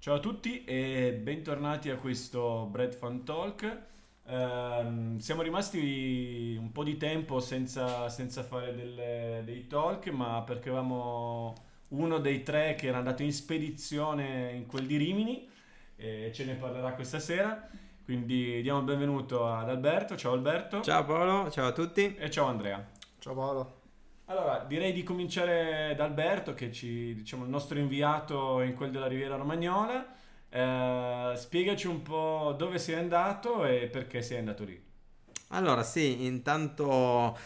Ciao a tutti e bentornati a questo Bread Fan Talk. Ehm, siamo rimasti un po' di tempo senza, senza fare delle- dei talk, ma perché avevamo uno dei tre che era andato in spedizione in quel di Rimini e ce ne parlerà questa sera. Quindi diamo il benvenuto ad Alberto. Ciao Alberto. Ciao Paolo, ciao a tutti. E ciao Andrea. Ciao Paolo. Allora, direi di cominciare da Alberto, che ci, diciamo, il nostro inviato in quel della Riviera Romagnola. Eh, spiegaci un po' dove sei andato e perché sei andato lì. Allora, sì, intanto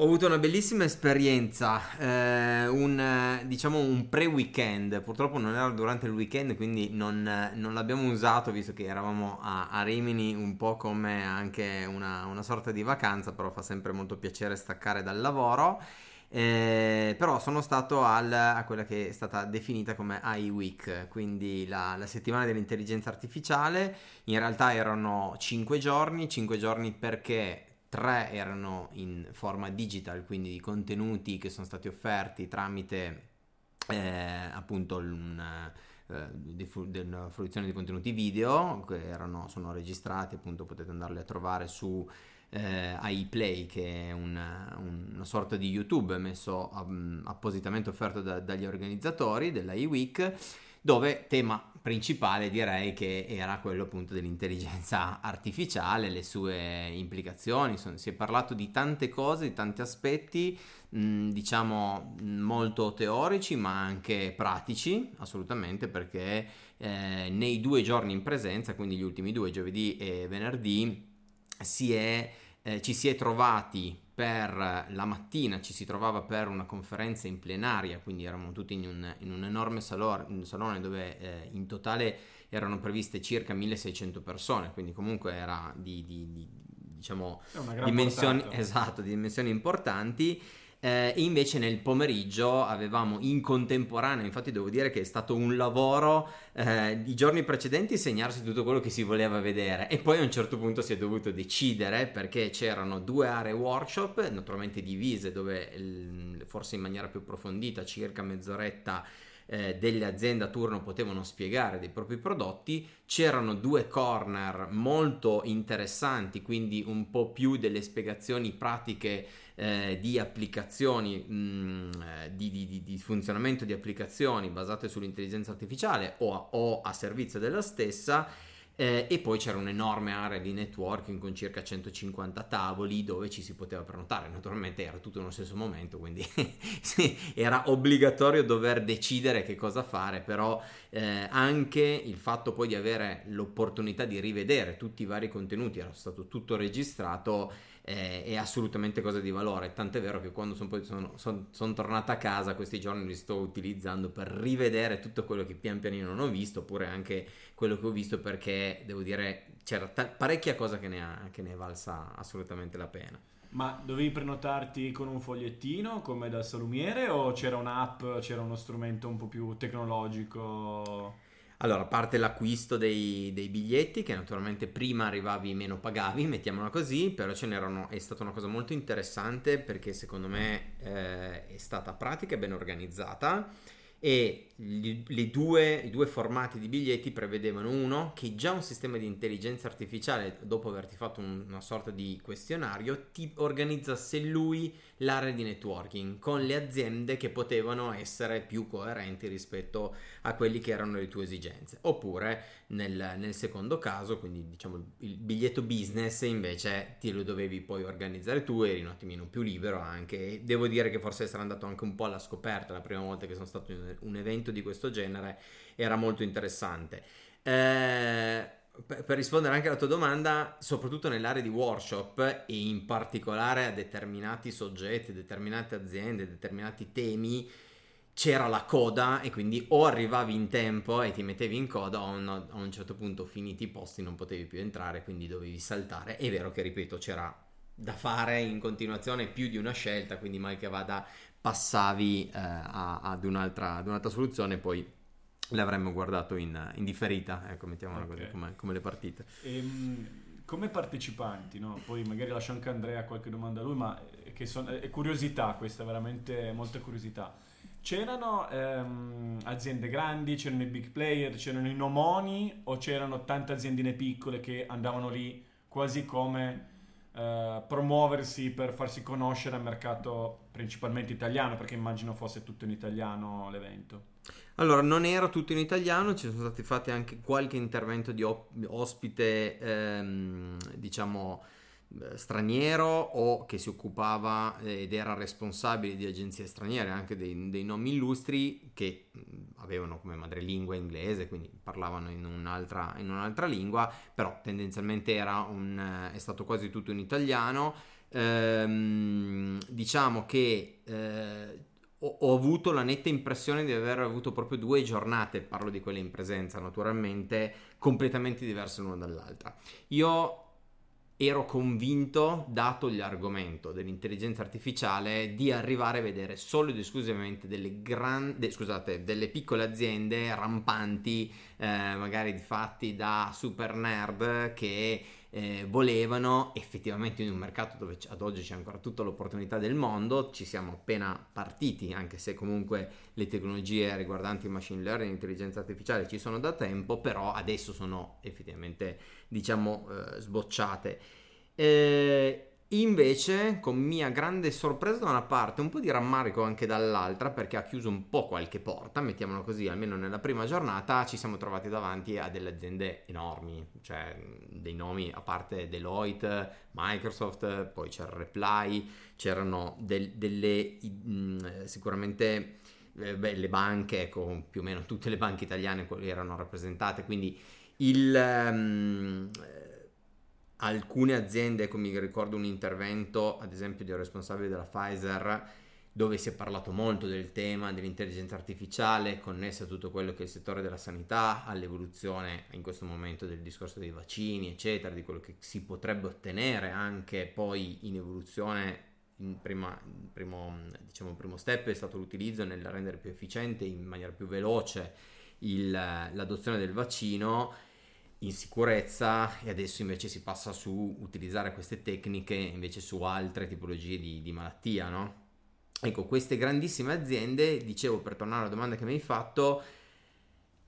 ho avuto una bellissima esperienza, eh, un, diciamo un pre-weekend, purtroppo non era durante il weekend, quindi non, non l'abbiamo usato visto che eravamo a, a Rimini un po' come anche una, una sorta di vacanza, però fa sempre molto piacere staccare dal lavoro. Eh, però sono stato al- a quella che è stata definita come AI Week, quindi la, la settimana dell'intelligenza artificiale. In realtà erano 5 giorni, 5 giorni perché 3 erano in forma digital, quindi di contenuti che sono stati offerti tramite eh, appunto un, eh, della fruizione di contenuti video che erano, sono registrati, appunto potete andarli a trovare su eh, AI Play, che è una, un- una sorta di YouTube messo um, appositamente offerto da- dagli organizzatori dell'AI Week, dove tema principale direi che era quello appunto dell'intelligenza artificiale, le sue implicazioni, si è parlato di tante cose, di tanti aspetti, mh, diciamo mh, molto teorici ma anche pratici, assolutamente, perché eh, nei due giorni in presenza, quindi gli ultimi due, giovedì e venerdì, si è, eh, ci si è trovati per la mattina, ci si trovava per una conferenza in plenaria, quindi eravamo tutti in un, in un enorme salo- un salone dove eh, in totale erano previste circa 1600 persone, quindi comunque era di, di- di- diciamo dimensioni, esatto, di dimensioni importanti. Eh, e invece nel pomeriggio avevamo in contemporanea, infatti devo dire che è stato un lavoro eh, i giorni precedenti segnarsi tutto quello che si voleva vedere. E poi a un certo punto si è dovuto decidere perché c'erano due aree workshop naturalmente divise dove il- forse in maniera più approfondita circa mezz'oretta eh, delle aziende a turno potevano spiegare dei propri prodotti c'erano due corner molto interessanti quindi un po' più delle spiegazioni pratiche eh, di applicazioni, mh, eh, di, di- di- di funzionamento di applicazioni basate sull'intelligenza artificiale o a, o a servizio della stessa. Eh, e poi c'era un'enorme area di networking con circa 150 tavoli dove ci si poteva prenotare. Naturalmente era tutto nello stesso momento, quindi era obbligatorio dover decidere che cosa fare, però eh, anche il fatto poi di avere l'opportunità di rivedere tutti i vari contenuti, era stato tutto registrato, eh, è assolutamente cosa di valore. Tant'è vero che quando son poi sono, son- son tornata a casa questi giorni li sto utilizzando per rivedere tutto quello che pian pianino non ho visto, oppure anche quello che ho visto perché devo dire c'era ta- parecchia cosa che ne, ha, che ne è valsa assolutamente la pena. Ma dovevi prenotarti con un fogliettino come dal salumiere o c'era un'app, c'era uno strumento un po' più tecnologico? Allora, a parte l'acquisto dei, dei biglietti, che naturalmente prima arrivavi meno pagavi, mettiamola così, però ce n'erano, è stata una cosa molto interessante perché secondo me eh, è stata pratica e ben organizzata e gli- le due- i due formati di biglietti prevedevano uno che già un sistema di intelligenza artificiale, dopo averti fatto un- una sorta di questionario, ti organizzasse lui l'area di networking con le aziende che potevano essere più coerenti rispetto a quelli che erano le tue esigenze. Oppure nel, nel secondo caso, quindi diciamo il, biglietto business, invece ti lo dovevi poi organizzare tu, eri un attimino più libero anche. Devo dire che forse essere andato anche un po' alla scoperta la prima volta che sono stato in un evento di questo genere era molto interessante. Eh, per rispondere anche alla tua domanda, soprattutto nell'area di workshop e in particolare a determinati soggetti, determinate aziende, determinati temi, c'era la coda e quindi o arrivavi in tempo e ti mettevi in coda o un, a un certo punto finiti i posti non potevi più entrare, quindi dovevi saltare. È vero che, ripeto, c'era da fare in continuazione più di una scelta, quindi mal che vada passavi eh, a- ad, un'altra, ad un'altra soluzione e poi l'avremmo guardato in, in differita, ecco, mettiamola Ok. così, come, come le partite. Ehm, come partecipanti, no? Poi magari lascio anche Andrea qualche domanda a lui, ma son- è curiosità questa, veramente molta curiosità. C'erano ehm, aziende grandi, c'erano i big player, c'erano i nomoni o c'erano tante aziendine piccole che andavano lì quasi come eh, promuoversi per farsi conoscere al mercato principalmente italiano, perché immagino fosse tutto in italiano l'evento. Allora, non era tutto in italiano, ci sono stati fatti anche qualche intervento di ospite, ehm, diciamo, eh, straniero o che si occupava ed era responsabile di agenzie straniere, anche dei, dei nomi illustri che avevano come madrelingua inglese, quindi parlavano in un'altra, in un'altra lingua, però tendenzialmente un, è stato quasi tutto in italiano. Ehm, diciamo che eh, ho, ho, avuto la netta impressione di aver avuto proprio due giornate, parlo di quelle in presenza naturalmente, completamente diverse l'una dall'altra. Io ero convinto, dato l'argomento dell'intelligenza artificiale, di arrivare a vedere solo ed esclusivamente delle, grandi, scusate, delle piccole aziende rampanti, eh, magari fatti da super nerd che eh, volevano effettivamente in un mercato dove ad oggi c'è ancora tutta l'opportunità del mondo, ci siamo appena partiti, anche se comunque le tecnologie riguardanti machine learning e intelligenza artificiale ci sono da tempo, però adesso sono effettivamente diciamo eh, sbocciate. Eh, Invece, con mia grande sorpresa da una parte, un po' di rammarico anche dall'altra, perché ha chiuso un po' qualche porta, mettiamolo così, almeno nella prima giornata, ci siamo trovati davanti a delle aziende enormi, cioè dei nomi a parte Deloitte, Microsoft, poi c'era Reply, c'erano del, delle sicuramente eh, beh, le banche, ecco, più o meno tutte le banche italiane erano rappresentate, quindi il... Um, alcune aziende, ecco mi ricordo un intervento ad esempio un responsabile della Pfizer dove si è parlato molto del tema dell'intelligenza artificiale connessa a tutto quello che è il settore della sanità, all'evoluzione in questo momento del discorso dei vaccini, eccetera, di quello che si potrebbe ottenere anche poi in evoluzione. In prima, in primo, diciamo, primo step è stato l'utilizzo nel rendere più efficiente, in maniera più veloce il, l'adozione del vaccino in sicurezza e adesso invece si passa su utilizzare queste tecniche invece su altre tipologie di, di malattia, no? Ecco, queste grandissime aziende, dicevo per tornare alla domanda che mi hai fatto,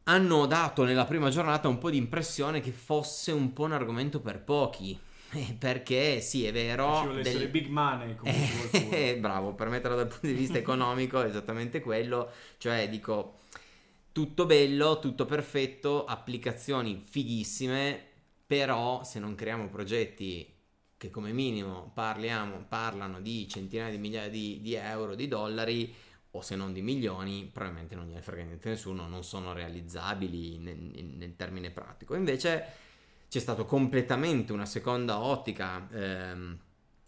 hanno dato nella prima giornata un po' di impressione che fosse un po' un argomento per pochi. Perché sì, è vero. Ci vuole del... essere big money, come eh, bravo, per metterlo dal punto di vista economico è esattamente quello. Cioè, dico, tutto bello, tutto perfetto, applicazioni fighissime, però se non creiamo progetti che come minimo parliamo, parlano di centinaia di migliaia di, di euro, di dollari, o se non di milioni, probabilmente non gliene frega niente nessuno, non sono realizzabili nel, nel termine pratico. Invece c'è stata completamente una seconda ottica ehm,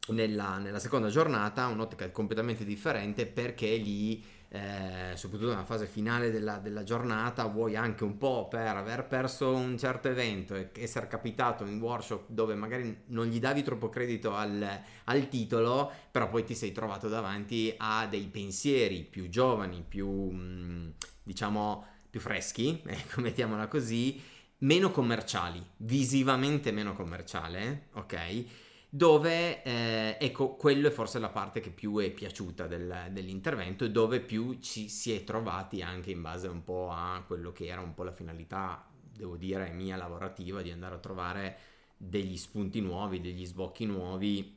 nella, nella, seconda giornata, un'ottica completamente differente perché lì eh, soprattutto nella fase finale della, della, giornata, vuoi anche un po' per aver perso un certo evento e essere capitato in workshop dove magari non gli davi troppo credito al, al titolo, però poi ti sei trovato davanti a dei pensieri più giovani, più mm, diciamo più freschi, ecco, mettiamola così, meno commerciali, visivamente meno commerciale, ok? Dove eh, ecco quello è forse la parte che più è piaciuta del, dell'intervento e dove più ci si è trovati anche in base un po' a quello che era un po' la finalità devo dire mia lavorativa di andare a trovare degli spunti nuovi degli sbocchi nuovi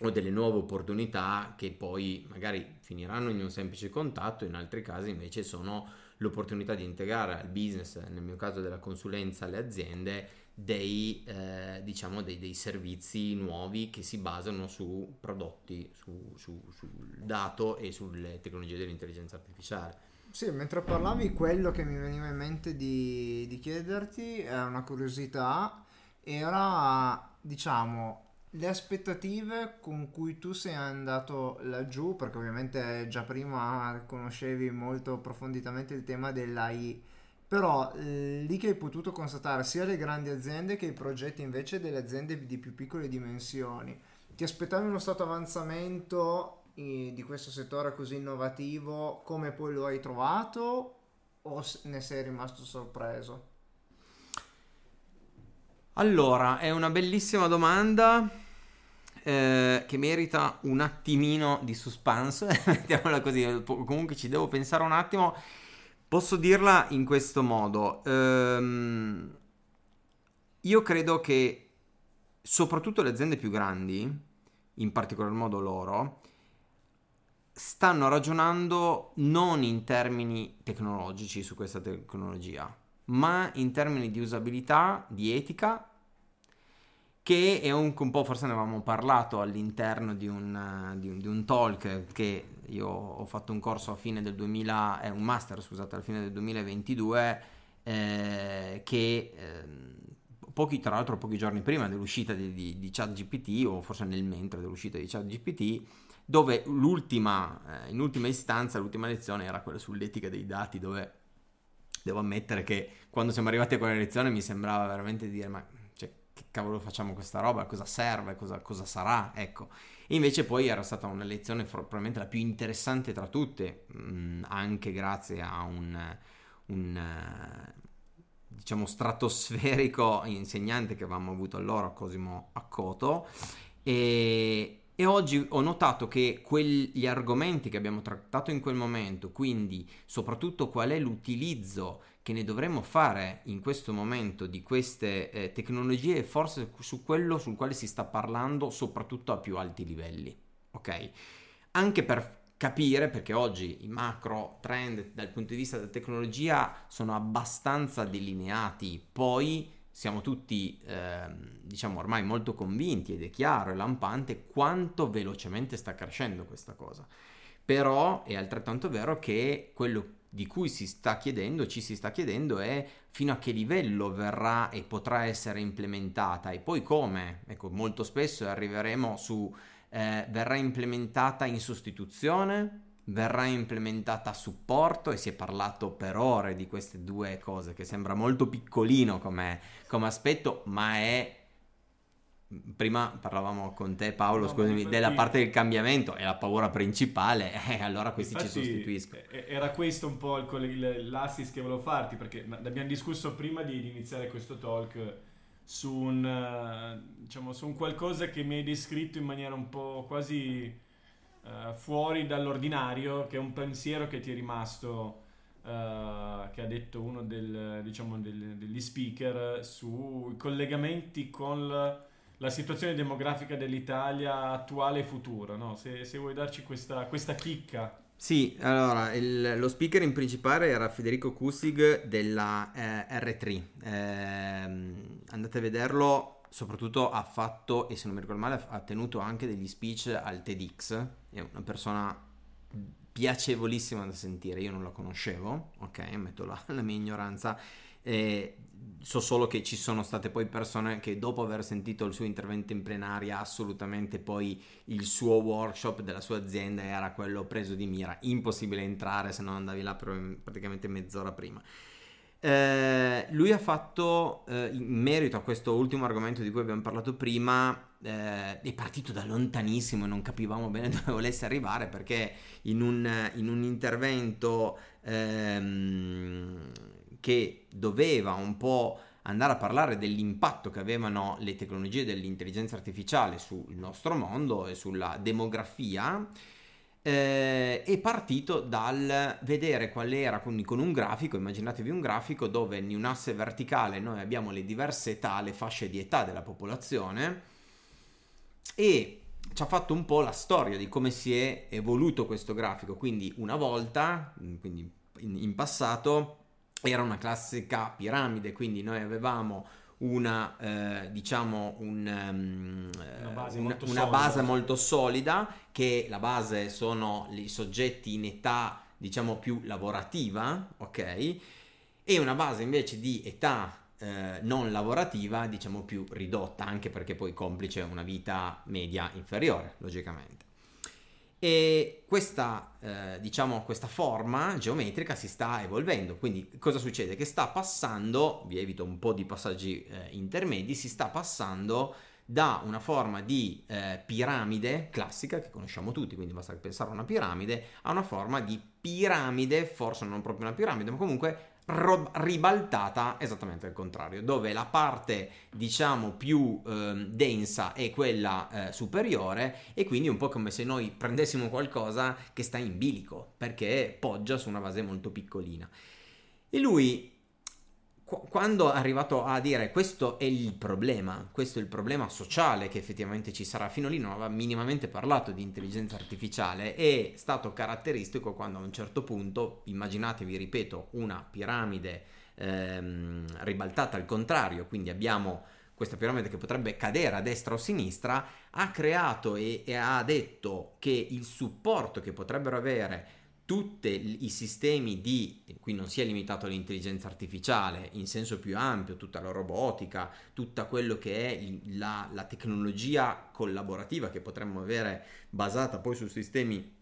o delle nuove opportunità che poi magari finiranno in un semplice contatto in altri casi invece sono l'opportunità di integrare al business nel mio caso della consulenza alle aziende dei, eh, diciamo dei, dei, servizi nuovi che si basano su prodotti, su, su, sul dato e sulle tecnologie dell'intelligenza artificiale. Sì, mentre parlavi quello che mi veniva in mente di, di chiederti, è una curiosità, era diciamo le aspettative con cui tu sei andato laggiù, perché ovviamente già prima conoscevi molto approfonditamente il tema dell'AI però eh, lì che hai potuto constatare sia le grandi aziende che i progetti invece delle aziende di più piccole dimensioni. Ti aspettavi uno stato avanzamento eh, di questo settore così innovativo come poi lo hai trovato o ne sei rimasto sorpreso? Allora, è una bellissima domanda. eh, che merita un attimino di suspense, mettiamola così, comunque ci devo pensare un attimo. Posso dirla in questo modo. Ehm, io credo che soprattutto le aziende più grandi, in particolar modo loro, stanno ragionando non in termini tecnologici su questa tecnologia, ma in termini di usabilità, di etica, che è un, un po', forse ne avevamo parlato all'interno di un, di, un, di un, talk che io ho fatto un corso a fine del 2000, eh, un master scusate, alla fine del 2022, eh, che... Eh, pochi, tra l'altro pochi giorni prima dell'uscita di, di, di ChatGPT o forse nel mentre dell'uscita di ChatGPT dove l'ultima, eh, in ultima istanza, l'ultima lezione era quella sull'etica dei dati dove devo ammettere che quando siamo arrivati a quella lezione mi sembrava veramente di dire ma che cavolo facciamo questa roba, cosa serve, cosa, cosa sarà, ecco. E invece poi era stata una lezione probabilmente la più interessante tra tutte, mh, mm, anche grazie a un, un diciamo stratosferico insegnante che avevamo avuto allora, Cosimo Accoto, e, e oggi ho notato che quegli argomenti che abbiamo trattato in quel momento, quindi soprattutto qual è l'utilizzo che ne dovremmo fare in questo momento di queste eh, tecnologie, forse su quello sul quale si sta parlando soprattutto a più alti livelli. Ok? Anche per capire perché oggi i macro trend dal punto di vista della tecnologia sono abbastanza delineati, poi siamo tutti eh, diciamo ormai molto convinti ed è chiaro e lampante quanto velocemente sta crescendo questa cosa. Però è altrettanto vero che quello di cui si sta chiedendo, ci si sta chiedendo è fino a che livello verrà e potrà essere implementata e poi come. Ecco, molto spesso arriveremo su eh, verrà implementata in sostituzione, verrà implementata a supporto e si è parlato per ore di queste due cose che sembra molto piccolino come, come aspetto, ma è Prima parlavamo con te Paolo, no, scusami, infatti, della parte del cambiamento, è la paura principale, e eh, allora questi ci sostituiscono. Era questo un po' il, l'assist che volevo farti, perché abbiamo discusso prima di, di iniziare questo talk su un, uh, diciamo, su un qualcosa che mi hai descritto in maniera un po' quasi uh, fuori dall'ordinario, che è un pensiero che ti è rimasto, uh, che ha detto uno del, diciamo, del, degli speaker, sui collegamenti con la, situazione demografica dell'Italia attuale e futura. No? Se, se, vuoi darci questa, questa chicca. Sì, allora il, lo speaker in principale era Federico Kussig della eh, R3. Eh, andate a vederlo, soprattutto ha fatto, e se non mi ricordo male, ha tenuto anche degli speech al TEDx. È una persona piacevolissima da sentire, io non la conoscevo, ok, ammetto la, la mia ignoranza. Eh, so solo che ci sono state poi persone che dopo aver sentito il suo intervento in plenaria assolutamente poi il suo workshop della sua azienda era quello preso di mira impossibile entrare se non andavi là praticamente mezz'ora prima eh, lui ha fatto eh, in merito a questo ultimo argomento di cui abbiamo parlato prima eh, è partito da lontanissimo e non capivamo bene dove volesse arrivare perché in un, in un intervento ehm, che doveva un po' andare a parlare dell'impatto che avevano le tecnologie dell'intelligenza artificiale sul nostro mondo e sulla demografia, eh, è partito dal vedere qual era, quindi con un grafico, immaginatevi un grafico dove in un asse verticale noi abbiamo le diverse età, le fasce di età della popolazione e ci ha fatto un po' la storia di come si è evoluto questo grafico, quindi una volta, quindi in, in passato, era una classica piramide, quindi noi avevamo una, eh, diciamo un, um, una, base, una, molto una base, molto solida, che la base sono i soggetti in età diciamo più lavorativa, ok? E una base invece di età eh, non lavorativa, diciamo più ridotta, anche perché poi complice una vita media inferiore, logicamente. E questa, eh, diciamo, questa forma geometrica si sta evolvendo. Quindi cosa succede? Che sta passando, vi evito un po' di passaggi eh, intermedi, si sta passando da una forma di eh, piramide classica che conosciamo tutti, quindi basta pensare a una piramide, a una forma di piramide, forse non proprio una piramide, ma comunque ro- ribaltata esattamente al contrario, dove la parte diciamo più eh, densa è quella eh, superiore e quindi un po' come se noi prendessimo qualcosa che sta in bilico perché poggia su una base molto piccolina. E lui quando è arrivato a dire questo è il problema, questo è il problema sociale che effettivamente ci sarà, fino lì non aveva minimamente parlato di intelligenza artificiale, è stato caratteristico quando a un certo punto, immaginatevi, ripeto, una piramide ehm, ribaltata al contrario, quindi abbiamo questa piramide che potrebbe cadere a destra o a sinistra, ha creato e, e ha detto che il supporto che potrebbero avere tutti i sistemi di, qui non si è limitato all'intelligenza artificiale, in senso più ampio, tutta la robotica, tutta quello che è la, la tecnologia collaborativa che potremmo avere basata poi su sistemi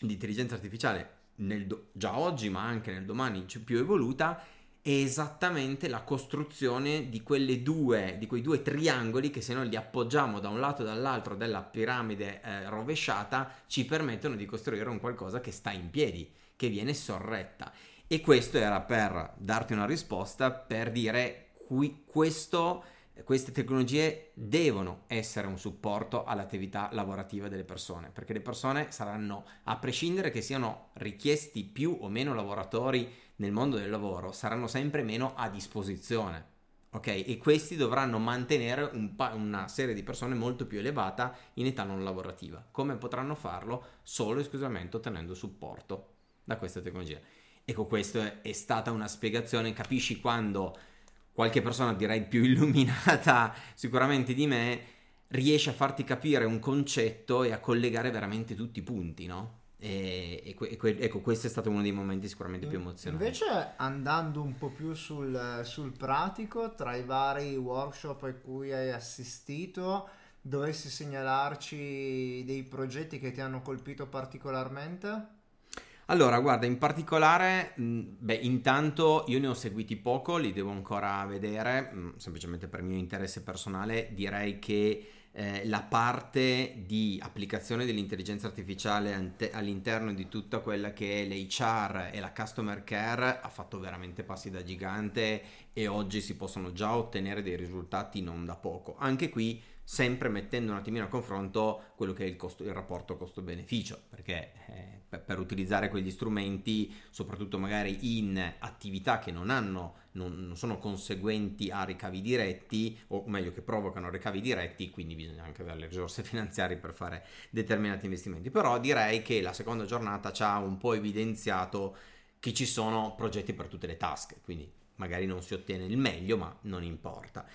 di intelligenza artificiale do, già oggi ma anche nel domani più evoluta, è esattamente la costruzione di, due, di quei due triangoli che se noi li appoggiamo da un lato e dall'altro della piramide eh, rovesciata ci permettono di costruire un qualcosa che sta in piedi, che viene sorretta. E questo era per darti una risposta, per dire qui, questo, queste tecnologie devono essere un supporto all'attività lavorativa delle persone, perché le persone saranno, a prescindere che siano richiesti più o meno lavoratori, nel mondo del lavoro saranno sempre meno a disposizione. Ok? E questi dovranno mantenere un pa- una serie di persone molto più elevata in età non lavorativa. Come potranno farlo? Solo e esclusivamente ottenendo supporto da questa tecnologia. Ecco, questa è stata una spiegazione. Capisci quando qualche persona, direi più illuminata sicuramente di me, riesce a farti capire un concetto e a collegare veramente tutti i punti, no? E, e, que, ecco, questo è stato uno dei momenti sicuramente più emozionanti. Invece, andando un po' più sul, sul pratico, tra i vari workshop a cui hai assistito, dovessi segnalarci dei progetti che ti hanno colpito particolarmente? Allora, guarda, in particolare, beh, intanto io ne ho seguiti poco, li devo ancora vedere, semplicemente per mio interesse personale, direi che eh, la parte di applicazione dell'intelligenza artificiale ante- all'interno di tutta quella che è l'HR e la customer care ha fatto veramente passi da gigante e oggi si possono già ottenere dei risultati non da poco. Anche qui sempre mettendo un attimino a confronto quello che è il, costo, il rapporto costo-beneficio, perché eh, per, per, utilizzare quegli strumenti, soprattutto magari in attività che non hanno, non, non, sono conseguenti a ricavi diretti, o meglio che provocano ricavi diretti, quindi bisogna anche avere le risorse finanziarie per fare determinati investimenti. Però direi che la seconda giornata ci ha un po' evidenziato che ci sono progetti per tutte le tasche, quindi magari non si ottiene il meglio, ma non importa.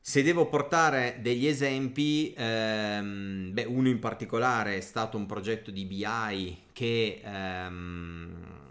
Se devo portare degli esempi, ehm, beh, uno in particolare è stato un progetto di BI che ehm,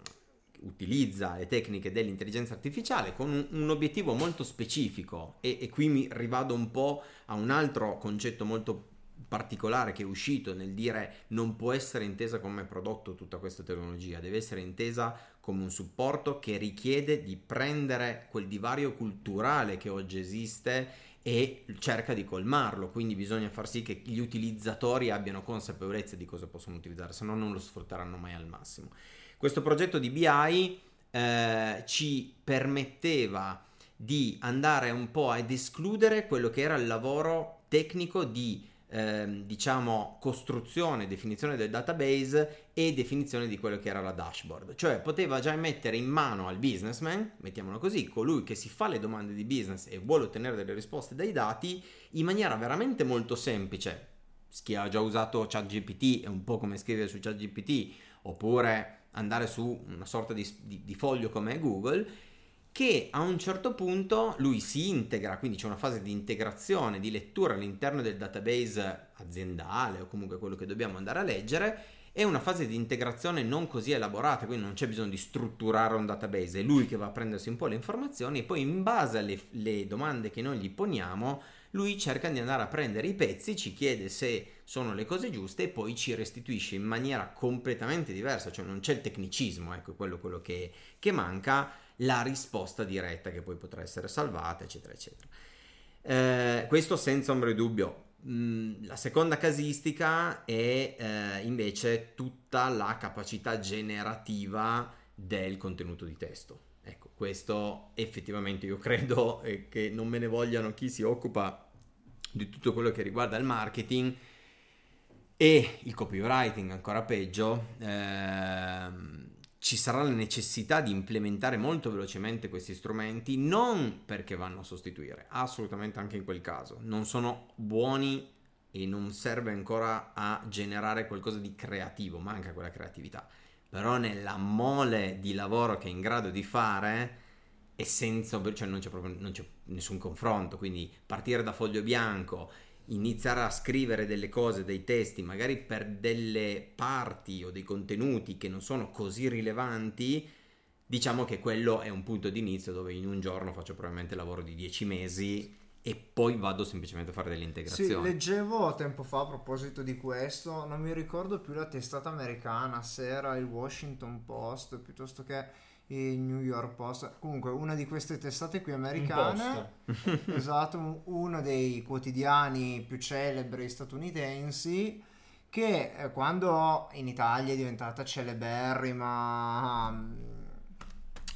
utilizza le tecniche dell'intelligenza artificiale con un, un obiettivo molto specifico e, e, qui mi rivado un po' a un altro concetto molto particolare che è uscito nel dire non può essere intesa come prodotto tutta questa tecnologia, deve essere intesa come un supporto che richiede di prendere quel divario culturale che oggi esiste e cerca di colmarlo, quindi bisogna far sì che gli utilizzatori abbiano consapevolezza di cosa possono utilizzare, se no non lo sfrutteranno mai al massimo. Questo progetto di BI eh, ci permetteva di andare un po' ad escludere quello che era il lavoro tecnico di ehm, diciamo costruzione, definizione del database e definizione di quello che era la dashboard. Cioè poteva già mettere in mano al businessman, mettiamolo così, colui che si fa le domande di business e vuole ottenere delle risposte dai dati in maniera veramente molto semplice. Chi ha già usato ChatGPT è un po' come scrivere su ChatGPT oppure andare su una sorta di, di, di foglio come Google che a un certo punto lui si integra, quindi c'è una fase di integrazione, di lettura all'interno del database aziendale o comunque quello che dobbiamo andare a leggere, è una fase di integrazione non così elaborata, quindi non c'è bisogno di strutturare un database, è lui che va a prendersi un po' le informazioni e poi in base alle, domande che noi gli poniamo, lui cerca di andare a prendere i pezzi, ci chiede se sono le cose giuste e poi ci restituisce in maniera completamente diversa, cioè non c'è il tecnicismo, ecco quello, quello che, che manca la risposta diretta che poi potrà essere salvata, eccetera, eccetera. Eh, questo senza ombra di dubbio. Mm, la seconda casistica è eh, invece tutta la capacità generativa del contenuto di testo. Ecco, questo effettivamente io credo eh, che non me ne vogliano chi si occupa di tutto quello che riguarda il marketing e il copywriting, ancora peggio. Ehm, ci sarà la necessità di implementare molto velocemente questi strumenti, non perché vanno a sostituire, assolutamente anche in quel caso, non sono buoni e non serve ancora a generare qualcosa di creativo, manca quella creatività. Però nella mole di lavoro che è in grado di fare e senza, cioè non c'è proprio non c'è nessun confronto, quindi partire da foglio bianco iniziare a scrivere delle cose, dei testi, magari per delle parti o dei contenuti che non sono così rilevanti, diciamo che quello è un punto di inizio dove in un giorno faccio probabilmente lavoro di 10 mesi e poi vado semplicemente a fare delle integrazioni. Sì, leggevo tempo fa a proposito di questo, non mi ricordo più la testata americana, se era il Washington Post piuttosto che il New York Post, comunque una di queste testate qui americane, esatto, uno dei quotidiani più celebri statunitensi che eh, quando in Italia è diventata celeberrima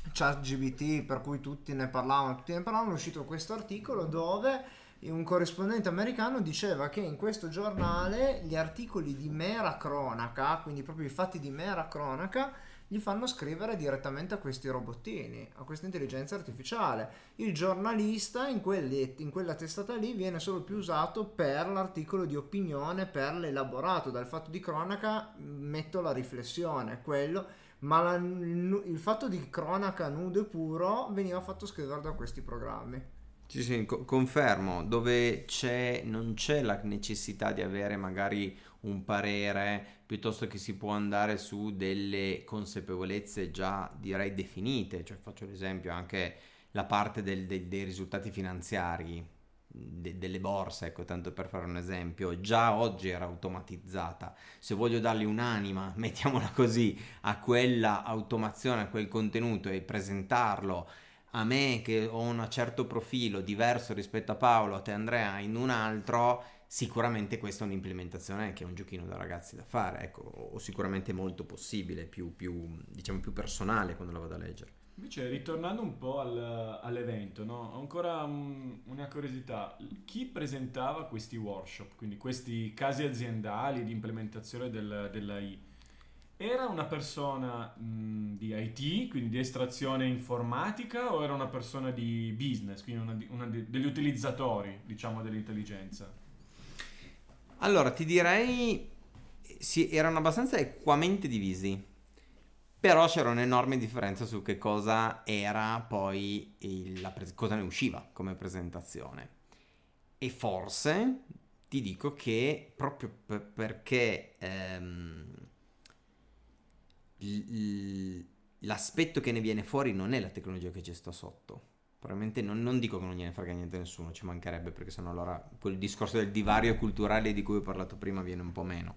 um, chat GBT per cui tutti ne parlavano, tutti ne parlavano, è uscito questo articolo dove un corrispondente americano diceva che in questo giornale gli articoli di mera cronaca, quindi proprio i fatti di mera cronaca, gli fanno scrivere direttamente a questi robottini, a questa intelligenza artificiale. Il giornalista in, quelli, in quella testata lì viene solo più usato per l'articolo di opinione, per l'elaborato. Dal fatto di cronaca metto la riflessione, quello, ma la, il fatto di cronaca nudo e puro veniva fatto scrivere da questi programmi. Sì, sì, confermo, dove c'è, non c'è la necessità di avere magari un parere, piuttosto che si può andare su delle consapevolezze già direi definite, cioè faccio l'esempio anche la parte del, del, dei risultati finanziari de, delle borse, ecco tanto per fare un esempio, già oggi era automatizzata, se voglio dargli un'anima, mettiamola così, a quella automazione, a quel contenuto e presentarlo a me che ho un certo profilo diverso rispetto a Paolo, a te Andrea in un altro, sicuramente questa è un'implementazione che è un giochino da ragazzi da fare, ecco, o sicuramente molto possibile, più, più, diciamo più personale quando la vado a leggere. Invece, ritornando un po' al, all'evento, no? ho ancora un, una curiosità. Chi presentava questi workshop, quindi questi casi aziendali di implementazione del, dell'AI? Era una persona mh, di IT, quindi di estrazione informatica, o era una persona di business, quindi una, una di, degli utilizzatori, diciamo, dell'intelligenza? Allora, ti direi sì, erano abbastanza equamente divisi. Però c'era un'enorme differenza su che cosa era poi il, pres- cosa ne usciva come presentazione. E forse ti dico che proprio per, perché ehm, l- l'aspetto che ne viene fuori non è la tecnologia che ci sta sotto, Probabilmente non, non, dico che non gliene frega niente a nessuno, ci mancherebbe perché sennò allora quel discorso del divario culturale di cui ho parlato prima viene un po' meno.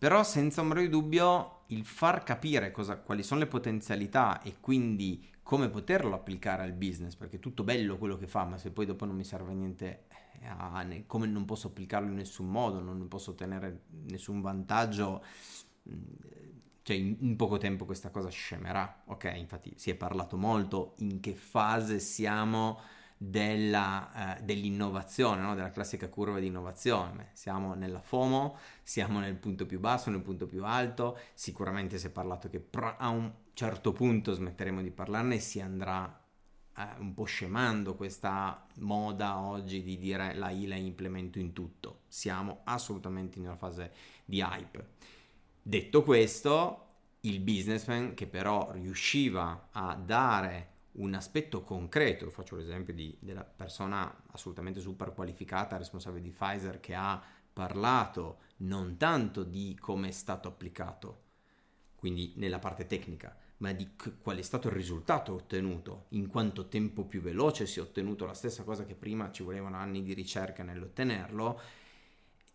Però senza ombra di dubbio il far capire cosa, quali sono le potenzialità e quindi come poterlo applicare al business, perché è tutto bello quello che fa, ma se poi dopo non mi serve niente, eh, a, come non posso applicarlo in nessun modo, non posso ottenere nessun vantaggio, cioè in, in, poco tempo questa cosa scemerà, ok? Infatti si è parlato molto in che fase siamo della, eh, dell'innovazione, no? della classica curva di innovazione. Siamo nella FOMO, siamo nel punto più basso, nel punto più alto. Sicuramente si è parlato che a un certo punto smetteremo di parlarne e si andrà eh, un po' scemando questa moda oggi di dire la I la implemento in tutto. Siamo assolutamente in una fase di hype. Detto questo, il businessman che però riusciva a dare un aspetto concreto, faccio l'esempio di, della persona assolutamente super qualificata, responsabile di Pfizer, che ha parlato non tanto di come è stato applicato, quindi nella parte tecnica, ma di qual è stato il risultato ottenuto, in quanto tempo più veloce si è ottenuto la stessa cosa che prima ci volevano anni di ricerca nell'ottenerlo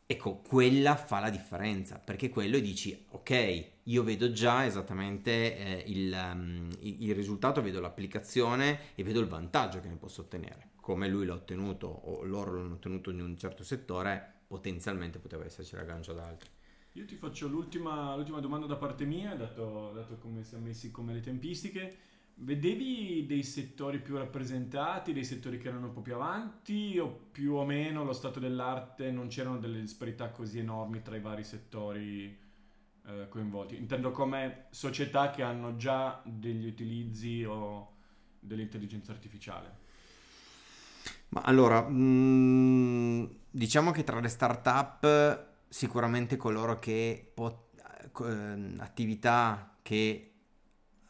Ecco, quella fa la differenza, perché quello dici, ok, io vedo già esattamente eh, il, um, il, risultato, vedo l'applicazione e vedo il vantaggio che ne posso ottenere. Come lui l'ha ottenuto o loro l'hanno ottenuto in un certo settore, potenzialmente poteva esserci l'aggancio ad altri. Io ti faccio l'ultima, l'ultima domanda da parte mia, dato, dato come siamo messi come le tempistiche. Vedevi dei settori più rappresentati, dei settori che erano un po' più avanti o più o meno lo stato dell'arte non c'erano delle disparità così enormi tra i vari settori eh, coinvolti? Intendo come società che hanno già degli utilizzi o dell'intelligenza artificiale. Ma allora, mh, diciamo che tra le start-up sicuramente coloro che pot- eh, attività che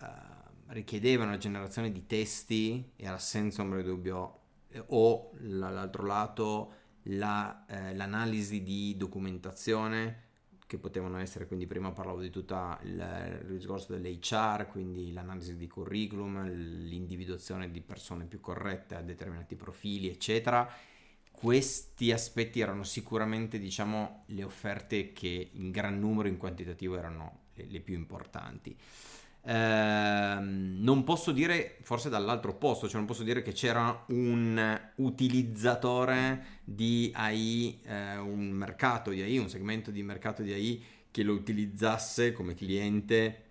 eh, richiedevano la generazione di testi era senza ombra di dubbio eh, o dall'altro lato la, eh, l'analisi di documentazione che potevano essere, quindi prima parlavo di tutto il, il discorso dell'HR, quindi l'analisi di curriculum, l'individuazione di persone più corrette a determinati profili, eccetera. Questi aspetti erano sicuramente, diciamo, le offerte che in gran numero, in quantitativo, erano le, le più importanti. Eh, non posso dire, forse dall'altro posto, cioè non posso dire che c'era un utilizzatore di AI, eh, un mercato di AI, un segmento di mercato di AI che lo utilizzasse come cliente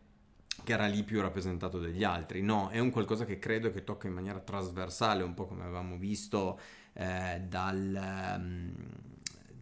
che era lì più rappresentato degli altri. No, è un qualcosa che credo che tocca in maniera trasversale, un po' come avevamo visto eh, dal...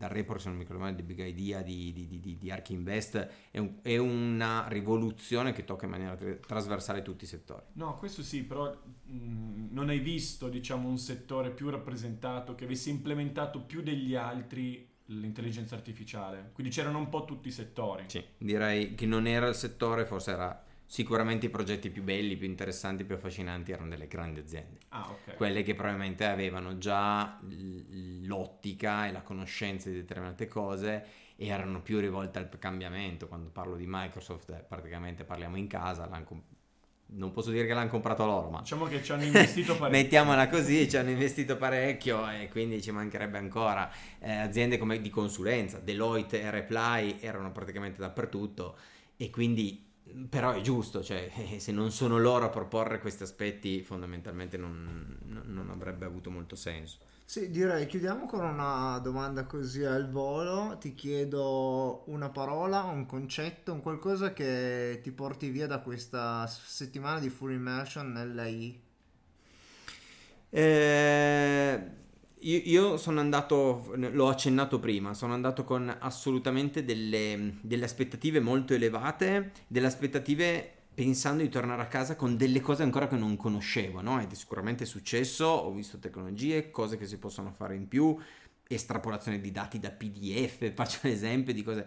Dal report, se non mi ricordo male, di Big Idea di, di, di, di Ark Invest, è, un, è, una rivoluzione che tocca in maniera trasversale tutti i settori. No, questo sì, però mh, non hai visto, diciamo, un settore più rappresentato che avesse implementato più degli altri l'intelligenza artificiale. Quindi c'erano un po' tutti i settori. Sì, direi che non era il settore, forse era Sicuramente i progetti più belli, più interessanti, più affascinanti erano delle grandi aziende. Ah, okay. Quelle che probabilmente avevano già l'ottica e la conoscenza di determinate cose e erano più rivolte al cambiamento. Quando parlo di Microsoft, eh, praticamente parliamo in casa, comp- non posso dire che l'hanno comprato loro, ma diciamo che ci hanno investito parecchio. Mettiamola così, ci hanno investito parecchio e quindi ci mancherebbe ancora. Eh, aziende come di consulenza, Deloitte e Reply erano praticamente dappertutto e quindi però è giusto, cioè se non sono loro a proporre questi aspetti fondamentalmente non, non, avrebbe avuto molto senso. Sì, direi chiudiamo con una domanda così al volo, ti chiedo una parola, un concetto, un qualcosa che ti porti via da questa settimana di full immersion nell'AI. Eh io, io, sono andato, l'ho accennato prima, sono andato con assolutamente delle, delle aspettative molto elevate, delle aspettative pensando di tornare a casa con delle cose ancora che non conoscevo, no? Ed è sicuramente successo, ho visto tecnologie, cose che si possono fare in più, estrapolazione di dati da PDF, faccio l'esempio di cose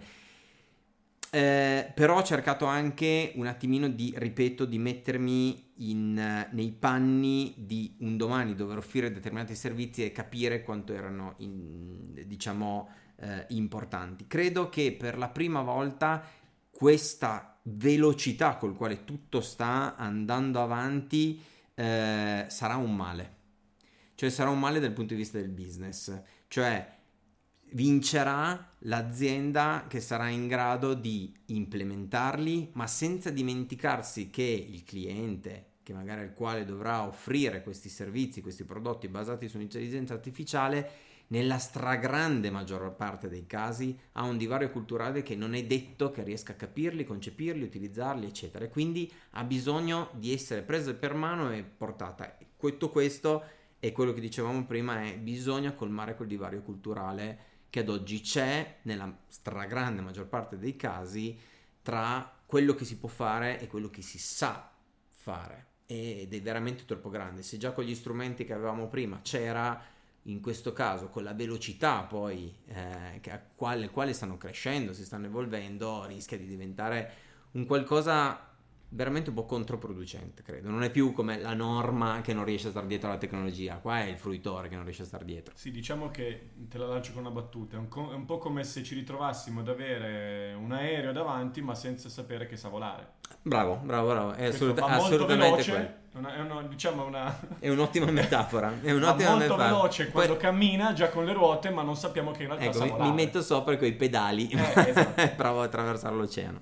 eh, però ho cercato anche un attimino di, ripeto, di mettermi in, nei panni di un domani dover offrire determinati servizi e capire quanto erano, in, diciamo, eh, importanti. Credo che per la prima volta questa velocità col quale tutto sta andando avanti eh, sarà un male. Cioè sarà un male dal punto di vista del business. Cioè vincerà l'azienda che sarà in grado di implementarli, ma senza dimenticarsi che il cliente, che magari al quale dovrà offrire questi servizi, questi prodotti basati sull'intelligenza artificiale, nella stragrande maggior parte dei casi ha un divario culturale che non è detto che riesca a capirli, concepirli, utilizzarli, eccetera. Quindi ha bisogno di essere presa per mano e portata. Tutto questo è quello che dicevamo prima, è bisogna colmare quel divario culturale che ad oggi c'è nella stragrande maggior parte dei casi tra quello che si può fare e quello che si sa fare ed è veramente troppo grande. Se già con gli strumenti che avevamo prima c'era, in questo caso con la velocità poi eh, a quale, quale stanno crescendo, si stanno evolvendo, rischia di diventare un qualcosa veramente un po' controproducente, credo. Non è più come la norma che non riesce a stare dietro alla tecnologia, qua è il fruitore che non riesce a stare dietro. Sì, diciamo che te la lancio con una battuta, è un, co- è un po' come se ci ritrovassimo ad avere un aereo davanti ma senza sapere che sa volare. Bravo, bravo, bravo, è assolut- assolutamente veloce, una, è, una, diciamo una... è un'ottima metafora. È un'ottima molto metafora. veloce quando Poi... cammina già con le ruote, ma non sappiamo che in realtà ecco, sa mi, volare. mi metto sopra con i pedali, eh, esatto. provo a attraversare l'oceano.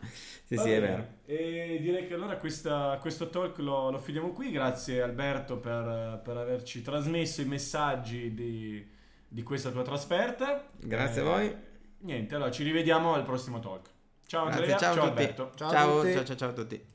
Sì, sì, è vero. E direi che allora questa, questo talk lo, lo fidiamo qui. Grazie Alberto per, per averci trasmesso i messaggi di, di questa tua trasferta. Grazie a voi. Niente, allora ci rivediamo al prossimo talk. Ciao Andrea, Grazie, ciao, ciao Alberto. Ciao, ciao, ciao, ciao, ciao a tutti.